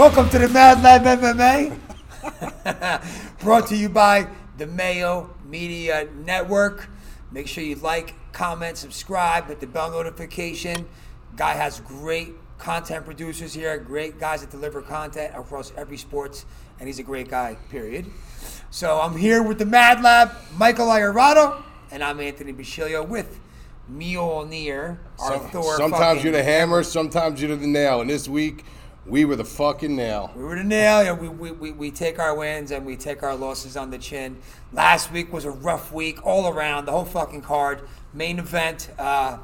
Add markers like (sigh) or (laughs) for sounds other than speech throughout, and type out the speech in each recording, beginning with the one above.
Welcome to the Mad Lab MMA. Brought to you by the Mayo Media Network. Make sure you like, comment, subscribe, hit the bell notification. Guy has great content producers here, great guys that deliver content across every sports, and he's a great guy, period. So I'm here with the Mad Lab, Michael Iorado, and I'm Anthony Bashilio with Mjolnir, our Some- Thor sometimes you're the hammer, sometimes you're the nail. And this week, we were the fucking nail. We were the nail. Yeah, we, we, we, we take our wins and we take our losses on the chin. Last week was a rough week all around, the whole fucking card. Main event. Uh,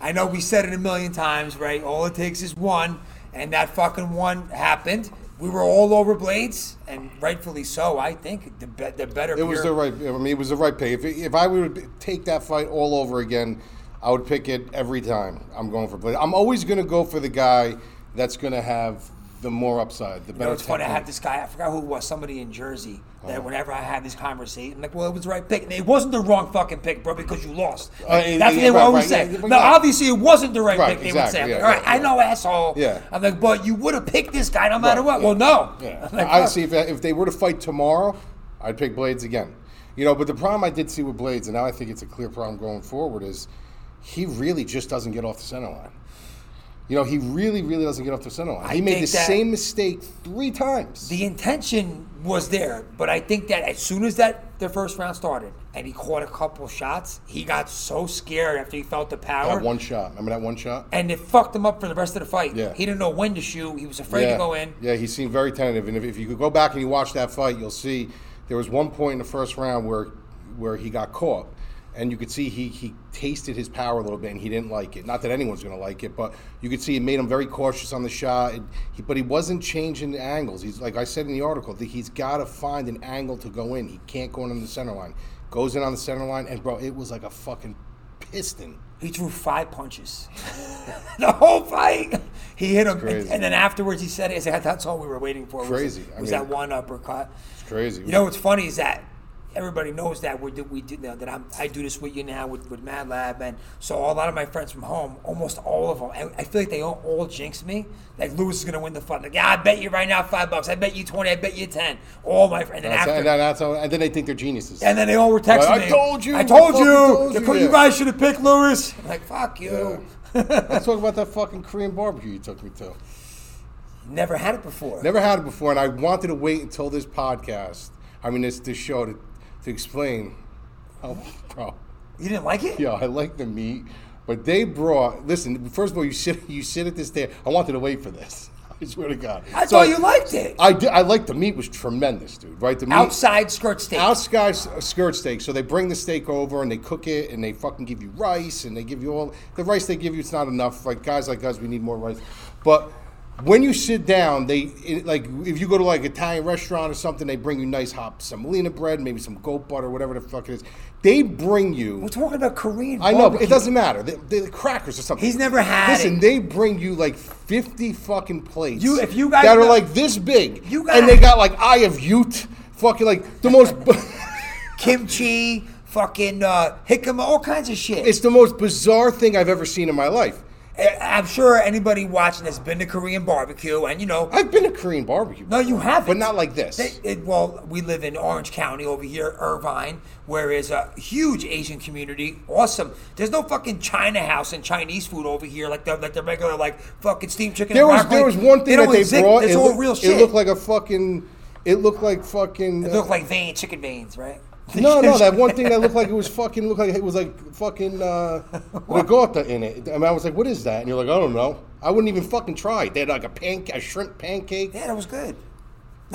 I know we said it a million times, right? All it takes is one, and that fucking one happened. We were all over Blaydes, and rightfully so, I think. The, be- the better It was the right. I mean, it was the right pay. If, if I would take that fight all over again, I would pick it every time. I'm going for Blade. I'm always going to go for the guy that's going to have the more upside, the You better. know, it's funny. I had this guy. I forgot who it was. Somebody in Jersey. That Uh-huh. whenever I had this conversation, I'm like, well, it was the right pick. And it wasn't the wrong fucking pick, bro, because you lost. Uh, that's what they would right, always right, say. yeah, no, yeah. obviously it wasn't the right, Right, pick. They would say. Yeah, all right, I know, asshole. Yeah. I'm like, but you would have picked this guy no matter what. Well, no. Yeah. (laughs) Like, I see if, if they were to fight tomorrow, I'd pick Blaydes again. You know, but the problem I did see with Blaydes, and now I think it's a clear problem going forward, is he really just doesn't get off the center line. You know, he really, really doesn't get off the center line. I he made the same mistake three times. The intention was there, but I think that as soon as that the first round started and he caught a couple shots, he got so scared after he felt the power. that one shot. Remember that one shot? and it fucked him up for the rest of the fight. Yeah. He didn't know when to shoot. He was afraid yeah. to go in. Yeah, he seemed very tentative. And if, if you could go back and you watch that fight, you'll see there was one point in the first round where where he got caught. And you could see he, he tasted his power a little bit and he didn't like it. Not that anyone's going to like it, but you could see it made him very cautious on the shot. And he, but he wasn't changing the angles. He's like I said in the article, that he's got to find an angle to go in. He can't go in on the center line. Goes in on the center line, and bro, it was like a fucking piston. He threw five punches. (laughs) (laughs) the whole fight. He hit him. And, and then afterwards he said, that's all we were waiting for. was- Crazy. I Was, mean- that one uppercut. It's crazy. You know what's funny is that everybody knows that we do, we do now that I'm, I do this with you now with, with Mad Lab, and so a lot of my friends from home, almost all of them, I, I feel like they all, all jinx me. Like Lewis is gonna win the fight. Like, yeah, I bet you right now five bucks. I bet you twenty. I bet you ten. All my friends. And then after, and, that's how, and then they think they're geniuses. And then they all were texting I me. told you, I I told you. told you, you, you guys should have picked Lewis. I'm like, fuck you. Let's talk about that fucking Korean barbecue you took me to. Never had it before. Never had it before, and I wanted to wait until this podcast. I mean, this this show to to explain. Oh, (laughs) bro, You didn't like it? yeah, I like the meat, but they brought. Listen, first of all, you sit (laughs) you sit at this day. I wanted to wait for this. (laughs) I swear to God. I So thought you liked it. I did. I like the meat was tremendous, dude. Right, the meat Outside skirt steak. outside skirt steak. So they bring the steak over and they cook it and they fucking give you rice and they give you all the rice they give you. It's not enough. Like guys like us, we need more rice. But when you sit down, they it, like if you go to like Italian restaurant or something, they bring you nice hot semolina bread, maybe some goat butter, whatever the fuck it is. They bring you. We're talking about Korean. I know, but it doesn't matter. The, the crackers or something. He's never had Listen, it. they bring you like fifty fucking plates. You- if you guys that are know- like this big, You and they got like Eye of Ute, fucking like the most. (laughs) kimchi, fucking uh, jicama, all kinds of shit. It's the most bizarre thing I've ever seen in my life. I- I'm sure anybody watching has been to Korean barbecue, and you know, I've been to Korean barbecue. no, you haven't. But not like this. They- it- well, we live in Orange County over here, Irvine, where is a huge Asian community. Awesome. There's no fucking China house and Chinese food over here like the like the regular like fucking steamed chicken. there was there was one thing don't that they exist. brought. It's it all looked- real shit. It looked like a fucking. It looked like fucking. It looked like vein chicken veins, right? No, no, (laughs) that one thing that looked like it was fucking looked like it was like fucking uh, (laughs) ricotta in it. I mean, I was like, "What is that?" And you're like, "I don't know." I wouldn't even fucking try it. They had like a pancake, a shrimp pancake. Yeah, that was good.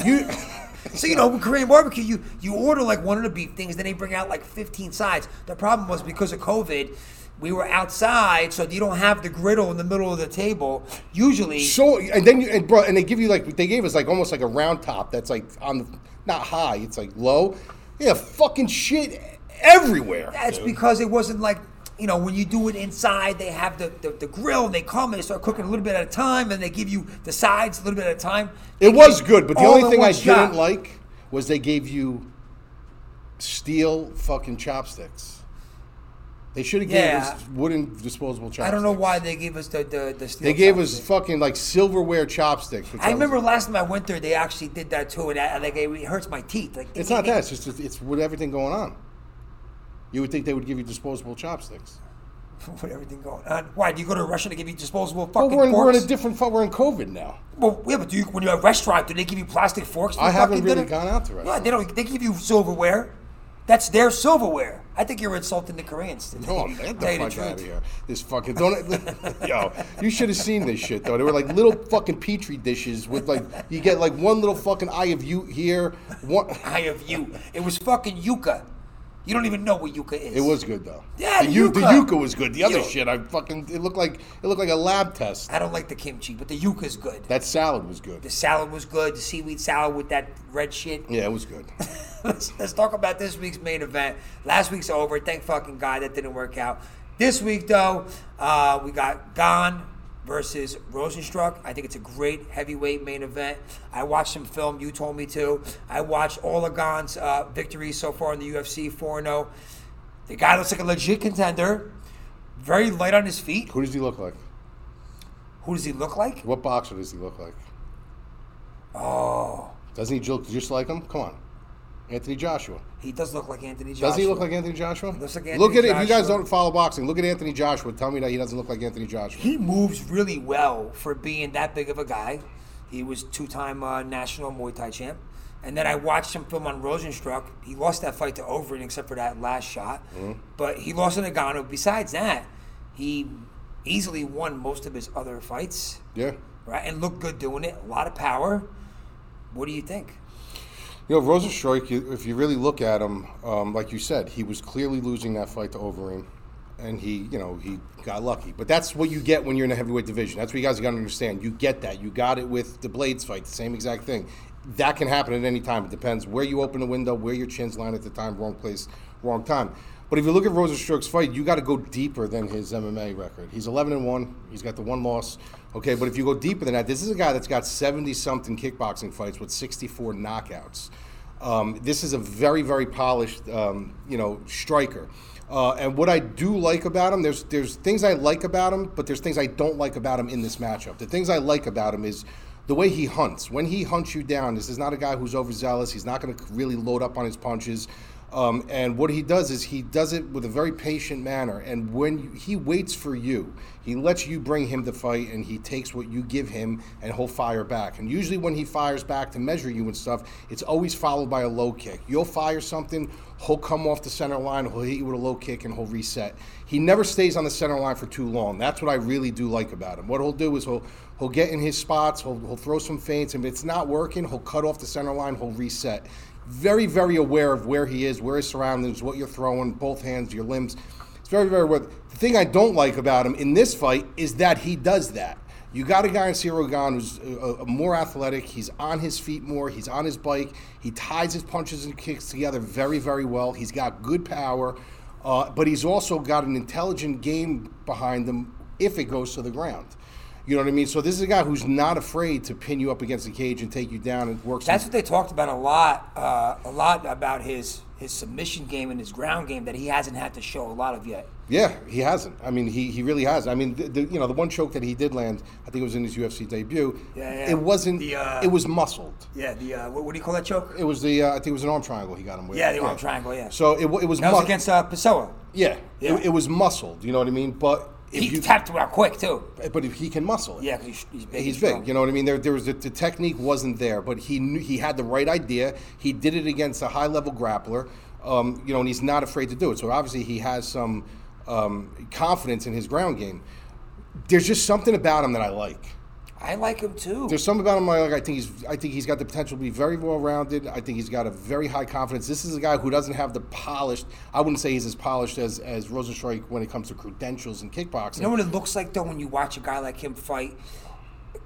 You, (laughs) So you know, with Korean barbecue, you you order like one of the beef things, then they bring out like 15 sides. The problem was because of COVID, we were outside, so you don't have the griddle in the middle of the table. Usually, so and then you and bro, and they give you like they gave us like almost like a round top that's like on the not high, it's like low. Yeah, fucking shit everywhere. that's dude. because it wasn't like you know when you do it inside, they have the, the, the grill and they come and they start cooking a little bit at a time, and they give you the sides a little bit at a time. It was good, but the only thing I shot. didn't like was they gave you steel fucking chopsticks. They should have Yeah. gave us wooden disposable chopsticks. I don't know why they gave us the the, the steel They gave us fucking like silverware chopsticks. which I was- remember last time I went there, they actually did that too, and I, like it hurts my teeth. Like It's not that. It's just it's with everything going on. You would think they would give you disposable chopsticks. (laughs) with everything going on. Why do you go to Russia to give you disposable Well, fucking we're in, we're in forks? a different. fu- We're in COVID now. well, yeah, but do you, when you're at a restaurant, do they give you plastic forks? for I haven't fucking really dinner? gone out to Yeah, they don't. They give you silverware. That's their silverware. I think you're insulting the Koreans. To Oh, tell get the the fuck truth. out of here! This fucking don't. yo, you should have seen this shit though. They were like little fucking petri dishes with like you get like one little fucking eye of you here. One. (laughs) I have you. It was fucking yuca. You don't even know what yuca is. It was good though. Yeah, the, the yu- the yuca. yuca was good. The other Yo. shit, I fucking it looked like it looked like a lab test. I don't like the kimchi, but the yuca is good. That salad was good. The salad was good. The seaweed salad with that red shit. Yeah, it was good. (laughs) let's, let's talk about this week's main event. Last week's over. Thank fucking God that didn't work out. This week, though, uh, we got Gane versus Rozenstruik. I think it's a great heavyweight main event. I watched some film. You told me to. I watched all of Gane's uh, victories so far in the UFC 4 0. The guy looks like a legit contender. Very light on his feet. Who does he look like? Who does he look like? What boxer does he look like? Oh, Doesn't he look just like him? Come on, Anthony Joshua. he does look like Anthony Joshua. Does he look like Anthony Joshua? looks like Anthony look at it. If you guys don't follow boxing, look at Anthony Joshua. Tell me that he doesn't look like Anthony Joshua. he moves really well for being that big of a guy. He was two-time uh, national Muay Thai champ. And then I watched him film on Rozenstruik. He lost that fight to Overeem except for that last shot. But he lost to Ngannou. Besides that, he easily won most of his other fights, Yeah. right? And looked good doing it. A lot of power. What do you think? You know, Rozenstruik, you- if you really look at him, um, like you said, he was clearly losing that fight to Overeem. And he, you know, he got lucky. But that's what you get when you're in the heavyweight division. That's what you guys got to understand. You get that. You got it with the Blaydes fight, the same exact thing. That can happen at any time. It depends where you open the window, where your chin's line at the time, wrong place, wrong time. But if you look at Rozenstruik's fight, you got to go deeper than his MMA record. He's 11 and 1. He's got the one loss. Okay, but if you go deeper than that, this is a guy that's got 70 something kickboxing fights with 64 knockouts. Um, this is a very, very polished, um, you know, striker. Uh, and what I do like about him, there's there's things I like about him, but there's things I don't like about him in this matchup. The things I like about him is the way he hunts. When he hunts you down, this is not a guy who's overzealous. He's not going to really load up on his punches. Um, and what he does is he does it with a very patient manner. And when you, he waits for you, he lets you bring him the fight, and he takes what you give him, and he'll fire back. And usually, when he fires back to measure you and stuff, it's always followed by a low kick. You'll fire something, he'll come off the center line, he'll hit you with a low kick, and he'll reset. He never stays on the center line for too long. That's what I really do like about him. What he'll do is he'll he'll get in his spots, he'll, he'll throw some feints, and if it's not working, he'll cut off the center line, he'll reset very, very aware of where he is, where his surroundings, what you're throwing, both hands, your limbs. It's very, very aware. The thing I don't like about him in this fight is that he does that. You got a guy in Ciryl Gane who's uh, uh, more athletic. He's on his feet more. He's on his bike. He ties his punches and kicks together very, very well. He's got good power, uh, but he's also got an intelligent game behind him if it goes to the ground. You know what I mean? So this is a guy who's not afraid to pin you up against the cage and take you down and work. some- That's what they talked about a lot, uh, a lot about his his submission game and his ground game that he hasn't had to show a lot of yet. Yeah, he hasn't. I mean, he, he really has. I mean, the, the, you know, the one choke that he did land, I think it was in his UFC debut. Yeah, yeah. It wasn't. The, uh, it was muscled. Yeah, the uh, what, what do you call that choke? It was the. Uh, I think it was an arm triangle he got him with. Yeah, the arm triangle, yeah. So it, it was. That was against uh, Pessoa. Yeah, Yeah. It, it was muscled. You know what I mean? But He you, tapped out quick too. but if he can muscle it. Yeah, he's, he's big. He's big, strong. you know what I mean. There, there was the, the technique wasn't there, but he knew he had the right idea. He did it against a high level grappler, um, you know, and he's not afraid to do it. So obviously he has some um, confidence in his ground game. There's just something about him that I like. I like him too. There's something about him I like. I think he's I think he's got the potential to be very well rounded. I think he's got a very high confidence. This is a guy who doesn't have the polished. I wouldn't say he's as polished as as Rozenstruik when it comes to credentials and kickboxing. You know what it looks like though when you watch a guy like him fight,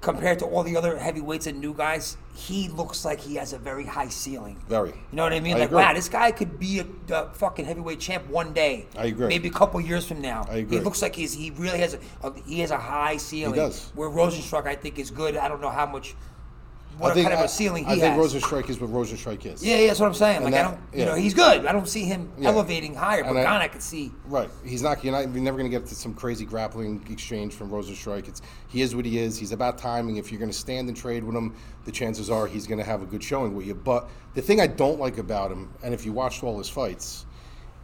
compared to all the other heavyweights and new guys, he looks like he has a very high ceiling. Very. You know what I mean? I like, agree. wow, this guy could be a, a fucking heavyweight champ one day. I agree. Maybe a couple years from now. I agree. He looks like he's he really has a, a he has a high ceiling. He does. Where Rozenstruik, I think, is good. I don't know how much what kind of a ceiling he I think has. Rozenstruik is what Rozenstruik is. yeah, yeah, that's what I'm saying. Like I don't, you know, he's good. I don't see him Yeah. elevating higher. But And I- I could see. Right. He's not. You're not. You're never going to get to some crazy grappling exchange from Rozenstruik. It's he is what he is. He's about timing. If you're going to stand and trade with him, the chances are he's going to have a good showing with you. But the thing I don't like about him, and if you watched all his fights,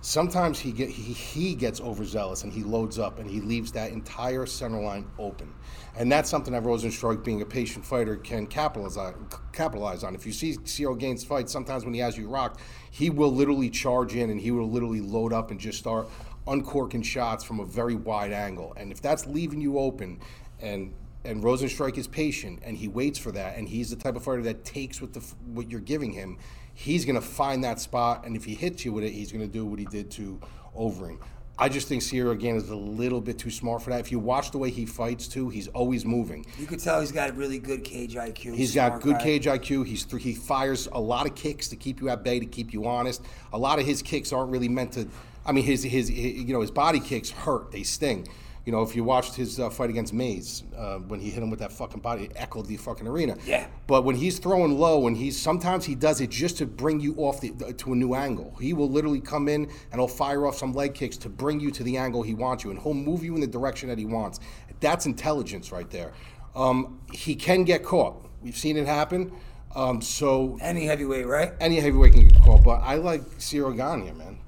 sometimes he get he, he gets overzealous and he loads up and he leaves that entire center line open. And that's something that Rozenstruik, being a patient fighter, can capitalize on. Capitalize on. If you see Ciryl Gane fight, sometimes when he has you rocked, he will literally charge in and he will literally load up and just start uncorking shots from a very wide angle. And if that's leaving you open, and and Rozenstruik is patient and he waits for that, and he's the type of fighter that takes what the what you're giving him, he's going to find that spot, and if he hits you with it, he's going to do what he did to Overeem. I just think Ciryl Gane is a little bit too smart for that. If you watch the way he fights too, he's always moving. You could tell he's got a really good cage IQ. He's got good guy. cage IQ. He's th- he fires a lot of kicks to keep you at bay, to keep you honest. A lot of his kicks aren't really meant to. I mean, his his, his you know his body kicks hurt. They sting. You know, if you watched his uh, fight against Mayes uh, when he hit him with that fucking body, it echoed the fucking arena. Yeah. But when he's throwing low, and he's sometimes he does it just to bring you off the, to a new angle. He will literally come in and he'll fire off some leg kicks to bring you to the angle he wants you, and he'll move you in the direction that he wants. That's intelligence right there. Um, he can get caught. We've seen it happen. Um, so Any heavyweight, right? any heavyweight can get caught, but I like Ciryl Gane, man.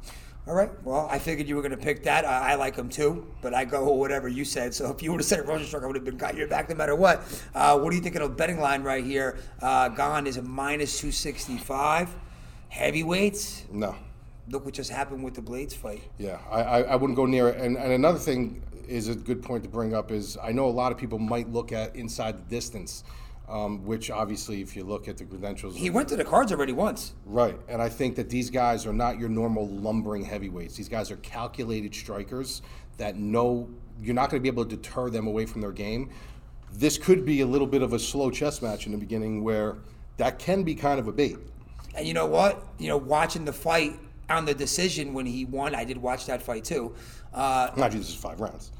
All right. Well, I figured you were going to pick that. I, I like him too, but I go with whatever you said. So if you would have said Rozenstruik, I would have been got your back no matter what. Uh, what do you think of the betting line right here? Uh, Gane is a minus 265. Heavyweights. No. Look what just happened with the Blaydes fight. Yeah, I, I, I wouldn't go near it. And, and another thing is a good point to bring up is I know a lot of people might look at inside the distance, um, which obviously, if you look at the credentials, He went to the cards already once. Right, and I think that these guys are not your normal lumbering heavyweights. These guys are calculated strikers that know you're not going to be able to deter them away from their game. This could be a little bit of a slow chess match in the beginning where that can be kind of a bait. And you know what? You know, watching the fight on the decision when he won, I did watch that fight too. Uh, Not is five rounds.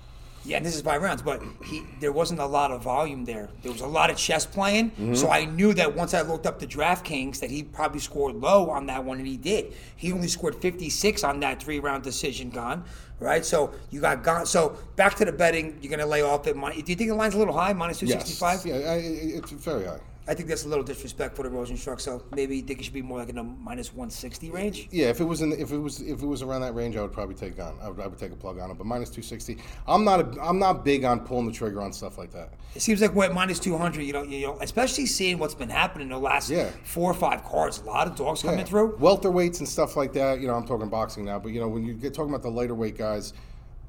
Yeah, and this is five rounds, but he there wasn't a lot of volume there. There was a lot of chess playing, mm-hmm. so I knew that once I looked up the DraftKings that he probably scored low on that one, and he did. He only scored 56 on that three round decision Gane, right? So you got Gane. So back to the betting, you're gonna lay off at money. Do you think the line's a little high, minus Yes. 265? Yeah, I, it's very high. I think that's a little disrespectful to Rozenstruik. So maybe you think it should be more like in the minus 160 range. Yeah, if it was in, if it was if it was around that range, I would probably take on. I would, I would take a plug on it. But minus two sixty, I'm not a, I'm not big on pulling the trigger on stuff like that. It seems like we're at minus 200. You know, you know, especially seeing what's been happening the last Yeah. four or five cards. A lot of dogs coming Yeah. through. welterweights and stuff like that. You know, I'm talking boxing now, but you know, when you get talking about the lighter weight guys,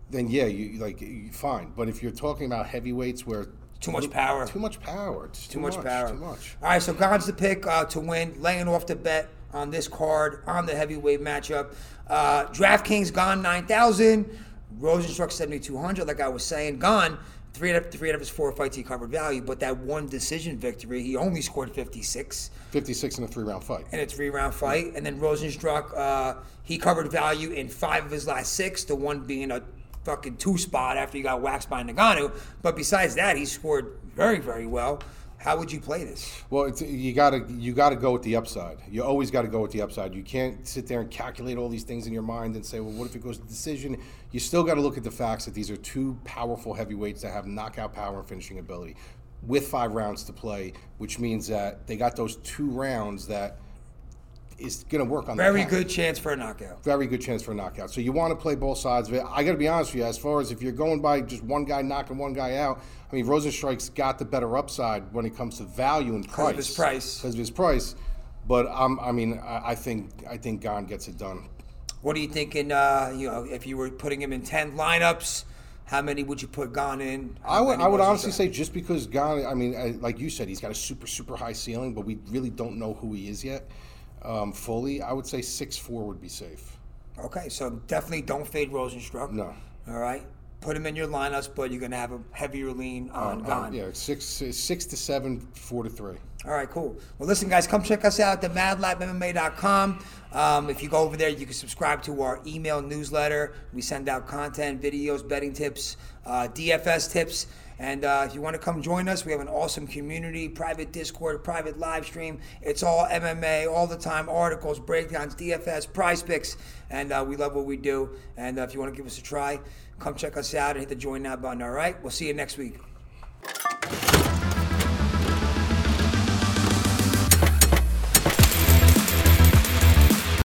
then yeah, you like you, fine. But if you're talking about heavyweights where Too much power. too much power, it's too, Too much, power. too much. All right, so God's the pick uh, to win, laying off the bet on this card on the heavyweight matchup. Uh, DraftKings Gane 9,000, Rozenstruik 7,200. Like I was saying, Gane. Three out, of, three out of his four fights he covered value, but that one decision victory, he only scored 56 Fifty six in a three round fight. in a three round fight. And then Rozenstruik, uh, he covered value in five of his last six, the one being a fucking two spot after he got waxed by Ngannou. But besides that, he scored very, very well. How would you play this? Well, you gotta you gotta go with the upside. You always got to go with the upside. You can't sit there and calculate all these things in your mind and say, well, what if it goes to decision? You still got to look at the facts that these are two powerful heavyweights that have knockout power and finishing ability, with five rounds to play, which means that they got those two rounds that is going to work on. the Very good chance for a knockout. very good chance for a knockout. So you want to play both sides of it. I got to be honest with you, as far as if you're going by just one guy knocking one guy out, I mean Rozenstruik's got the better upside when it comes to value and price. of his price. Because of his price. But um, I mean, I, I think I think Gane gets it done. What are you thinking? Uh, you know, if you were putting him in ten lineups, how many would you put Gane in? I would, I would honestly say just because Gane, I mean, I, like you said, he's got a super super high ceiling, but we really don't know who he is yet um, fully. I would say six four would be safe. Okay, so definitely don't fade Rozenstruik. No. All right, put him in your lineups, but you're gonna have a heavier lean on Uh, Gane. yeah, six six to seven, four to three. All right, cool. Well, listen, guys, come check us out at madlabmma.com. Um, if you go over there, you can subscribe to our email newsletter. We send out content, videos, betting tips, uh, DFS tips. And uh, if you want to come join us, we have an awesome community, private Discord, private live stream. It's all MMA all the time, articles, breakdowns, DFS, prize picks, and uh, we love what we do. And uh, if you want to give us a try, come check us out and hit the join now button. All right, we'll see you next week.